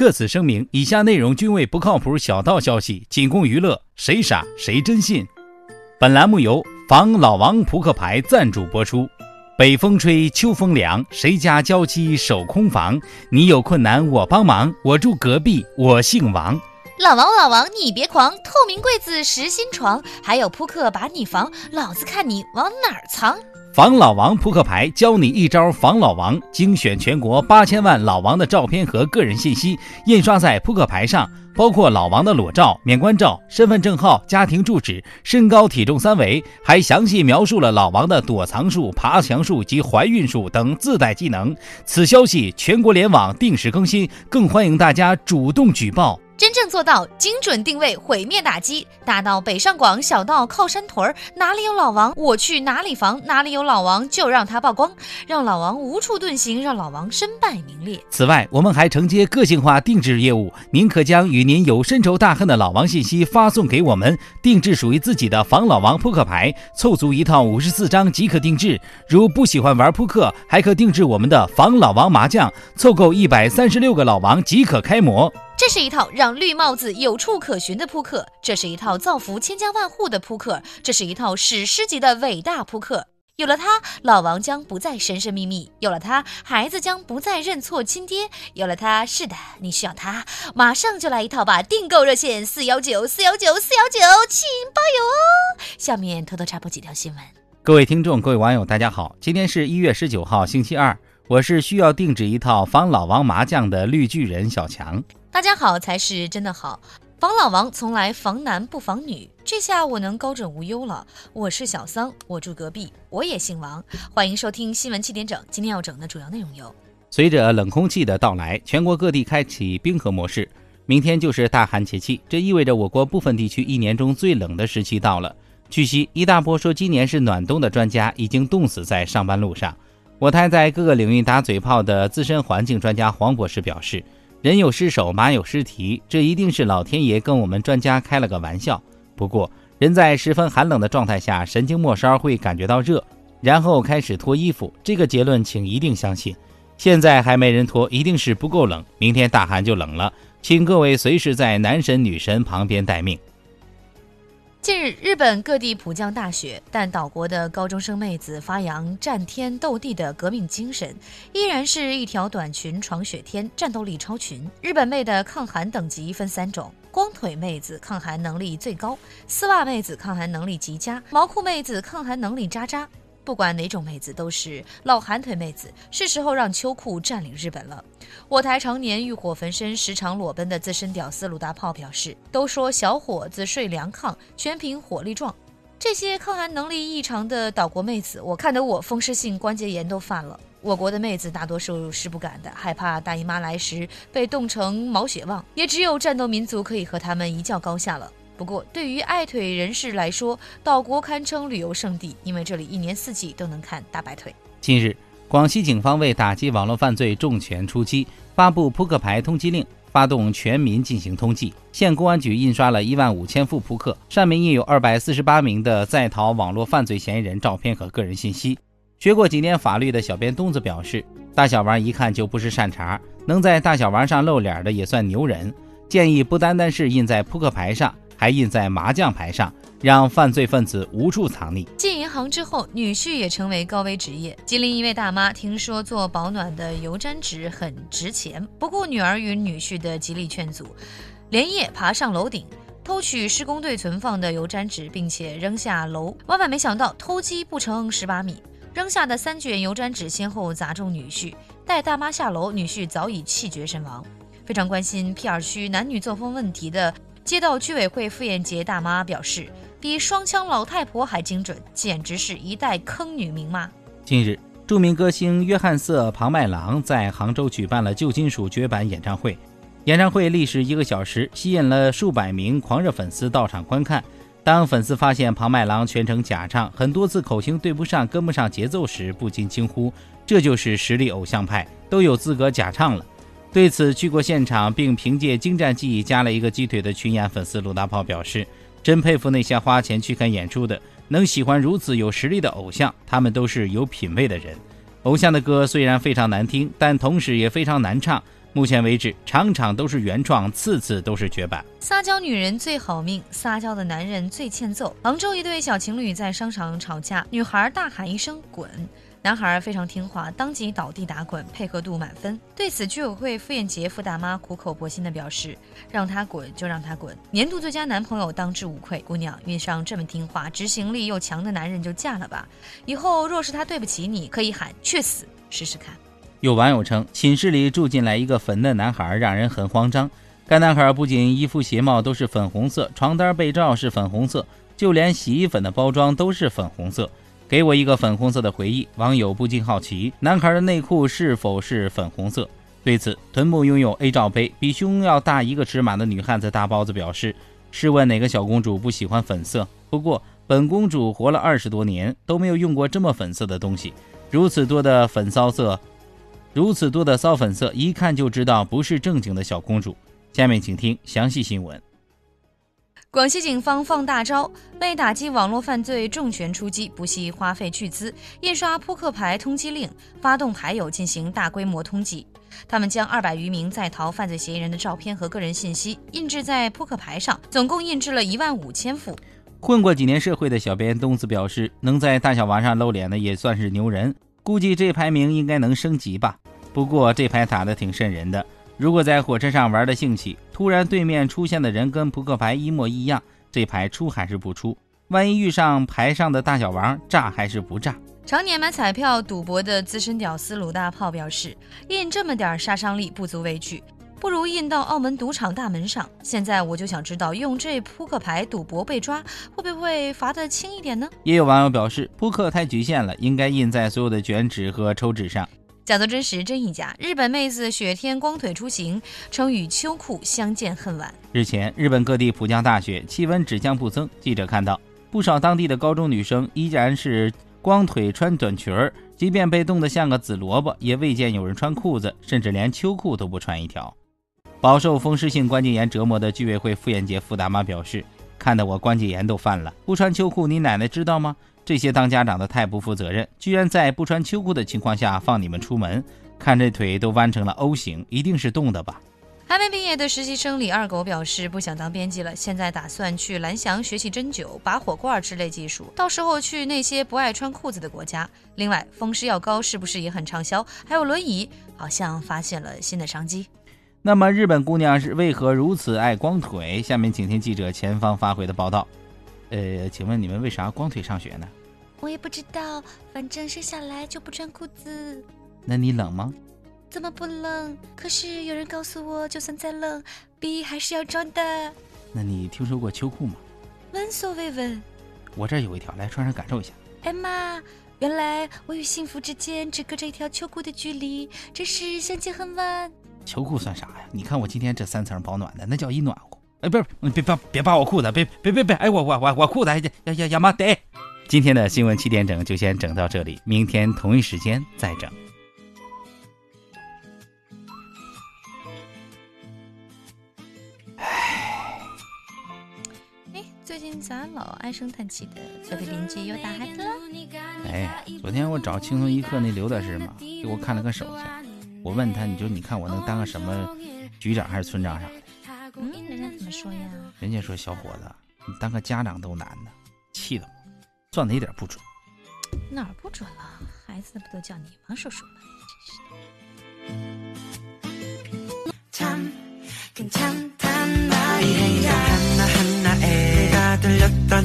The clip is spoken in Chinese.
特此声明，以下内容均为不靠谱小道消息，仅供娱乐，谁傻谁真信。本栏目由防老王扑克牌赞助播出。北风吹，秋风凉，谁家娇妻守空房？你有困难我帮忙，我住隔壁，我姓王。老王老王你别狂，透明柜子实心床，还有扑克把你防，老子看你往哪儿藏。防老王扑克牌教你一招防老王，精选全国八千万老王的照片和个人信息，印刷在扑克牌上，包括老王的裸照、免冠照、身份证号、家庭住址、身高体重三围，还详细描述了老王的躲藏术、爬墙术及怀孕术等自带技能。此消息全国联网定时更新，更欢迎大家主动举报。真正做到精准定位，毁灭打击，大到北上广，小到靠山屯儿，哪里有老王，我去哪里防；哪里有老王，就让他曝光，让老王无处遁形，让老王身败名裂。此外，我们还承接个性化定制业务，您可将与您有深仇大恨的老王信息发送给我们，定制属于自己的防老王扑克牌，凑足一套五十四张即可定制。如不喜欢玩扑克，还可定制我们的防老王麻将，凑够一百三十六个老王即可开模。这是一套让绿帽子有处可寻的扑克，这是一套造福千家万户的扑克，这是一套史诗级的伟大扑克。有了它，老王将不再神神秘秘；有了它，孩子将不再认错亲爹；有了它，是的，你需要它，马上就来一套吧！订购热线：四幺九四幺九四幺九，请包邮哦。下面偷偷插播几条新闻。各位听众，各位网友，大家好，今天是一月十九号，星期二，我是需要定制一套防老王麻将的绿巨人小强。大家好才是真的好，防老王从来防男不防女，这下我能高枕无忧了。我是小桑，我住隔壁，我也姓王。欢迎收听新闻七点整，今天要整的主要内容有：随着冷空气的到来，全国各地开启冰河模式，明天就是大寒节气，这意味着我国部分地区一年中最冷的时期到了。据悉，一大波说今年是暖冬的专家已经冻死在上班路上。我台在各个领域打嘴炮的资深环境专家黄博士表示。人有失手，马有失蹄，这一定是老天爷跟我们专家开了个玩笑。不过，人在十分寒冷的状态下，神经末梢会感觉到热，然后开始脱衣服。这个结论请一定相信。现在还没人脱，一定是不够冷。明天大寒就冷了，请各位随时在男神女神旁边待命。近日，日本各地普降大雪，但岛国的高中生妹子发扬战天斗地的革命精神，依然是一条短裙闯雪天，战斗力超群。日本妹的抗寒等级分三种：光腿妹子抗寒能力最高，丝袜妹子抗寒能力极佳，毛裤妹子抗寒能力渣渣。不管哪种妹子都是老寒腿妹子，是时候让秋裤占领日本了。我台常年欲火焚身、时常裸奔的资深屌丝鲁大炮表示：“都说小伙子睡凉炕，全凭火力壮。这些抗寒能力异常的岛国妹子，我看得我风湿性关节炎都犯了。我国的妹子大多数是不敢的，害怕大姨妈来时被冻成毛血旺，也只有战斗民族可以和他们一较高下了。”不过，对于爱腿人士来说，岛国堪称旅游胜地，因为这里一年四季都能看大白腿。近日，广西警方为打击网络犯罪重拳出击，发布扑克牌通缉令，发动全民进行通缉。县公安局印刷了一万五千副扑克，上面印有二百四十八名的在逃网络犯罪嫌疑人照片和个人信息。学过几年法律的小编东子表示，大小王一看就不是善茬，能在大小王上露脸的也算牛人。建议不单单是印在扑克牌上。还印在麻将牌上，让犯罪分子无处藏匿。进银行之后，女婿也成为高危职业。吉林一位大妈听说做保暖的油毡纸很值钱，不顾女儿与女婿的极力劝阻，连夜爬上楼顶偷取施工队存放的油毡纸，并且扔下楼。万万没想到，偷鸡不成蚀把米，扔下的三卷油毡纸先后砸中女婿。待大妈下楼，女婿早已气绝身亡。非常关心 P 二区男女作风问题的。街道居委会傅艳杰大妈表示，比双枪老太婆还精准，简直是一代坑女名妈。近日，著名歌星约翰瑟·庞麦郎在杭州举办了旧金属绝版演唱会，演唱会历时一个小时，吸引了数百名狂热粉丝到场观看。当粉丝发现庞麦郎全程假唱，很多次口型对不上、跟不上节奏时，不禁惊呼：“这就是实力偶像派，都有资格假唱了。”对此，去过现场并凭借精湛技艺加了一个鸡腿的群演粉丝鲁大炮表示：“真佩服那些花钱去看演出的，能喜欢如此有实力的偶像，他们都是有品位的人。偶像的歌虽然非常难听，但同时也非常难唱，目前为止，场场都是原创，次次都是绝版。撒娇女人最好命，撒娇的男人最欠揍。杭州一对小情侣在商场吵架，女孩大喊一声“滚”，男孩非常听话，当即倒地打滚，配合度满分。对此，居委会妇炎洁傅大妈苦口婆心地表示：“让他滚就让他滚，年度最佳男朋友当之无愧。姑娘遇上这么听话、执行力又强的男人就嫁了吧，以后若是他对不起你，可以喊去死试试看。”有网友称，寝室里住进来一个粉嫩男孩，让人很慌张。该男孩不仅衣服鞋帽都是粉红色，床单被罩是粉红色，就连洗衣粉的包装都是粉红色，给我一个粉红色的回忆。网友不禁好奇，男孩的内裤是否是粉红色？对此，臀部拥有 A 罩杯、比胸要大一个尺码的女汉子大包子表示：“试问哪个小公主不喜欢粉色？不过本公主活了二十多年都没有用过这么粉色的东西，如此多的粉骚色。”如此多的骚粉色，一看就知道不是正经的小公主。下面请听详细新闻。广西警方放大招，为打击网络犯罪，重拳出击，不惜花费巨资印刷扑克牌通缉令，发动牌友进行大规模通缉。他们将二百余名在逃犯罪嫌疑人的照片和个人信息印制在扑克牌上，总共印制了一万五千副。混过几年社会的小编东子表示，能在大小娃上露脸的也算是牛人。估计这排名应该能升级吧。不过这牌打得挺瘆人的。如果在火车上玩的兴起，突然对面出现的人跟扑克牌一模一样，这牌出还是不出？万一遇上牌上的大小王，炸还是不炸？常年买彩票赌博的资深屌丝鲁大炮表示，印这么点杀伤力不足为惧。不如印到澳门赌场大门上。现在我就想知道，用这扑克牌赌博被抓，会不会罚得轻一点呢？也有网友表示，扑克太局限了，应该印在所有的卷纸和抽纸上。假作真实真亦假。日本妹子雪天光腿出行，称与秋裤相见恨晚。日前，日本各地普降大雪，气温只降不增。记者看到，不少当地的高中女生依然是光腿穿短裙儿，即便被冻得像个紫萝卜，也未见有人穿裤子，甚至连秋裤都不穿一条。饱受风湿性关节炎折磨的居委会妇炎洁傅大妈表示：“看得我关节炎都犯了，不穿秋裤，你奶奶知道吗？这些当家长的太不负责任，居然在不穿秋裤的情况下放你们出门，看这腿都弯成了 O 型，一定是冻的吧？”还没毕业的实习生李二狗表示：“不想当编辑了，现在打算去蓝翔学习针灸、拔火罐之类技术，到时候去那些不爱穿裤子的国家。另外，风湿药膏是不是也很畅销？还有轮椅，好像发现了新的商机。”那么日本姑娘是为何如此爱光腿？下面请听记者前方发回的报道。呃，请问你们为啥光腿上学呢？我也不知道，反正生下来就不穿裤子。那你冷吗？怎么不冷？可是有人告诉我，就算再冷，逼还是要装的。那你听说过秋裤吗？闻所未闻。我这有一条，来穿上感受一下。哎妈，原来我与幸福之间只隔着一条秋裤的距离，真是相见恨晚。秋裤算啥呀？你看我今天这三层保暖的，那叫一暖和。哎，不是，你别别别扒我裤子，别别别别！哎，我我我我裤子呀呀呀妈得！今天的新闻七点整就先整到这里，明天同一时间再整。最近咋老唉声叹气的？隔壁邻居又打孩子了？哎，昨天我找轻松一刻那刘大师嘛，给我看了个手相。我问他，你就你看我能当个什么局长还是村长啥的？嗯，人家怎么说呀？人家说小伙子，你当个家长都难呢，气的，算的一点不准。哪儿不准了？孩子不都叫你吗，叔叔吗？真是的。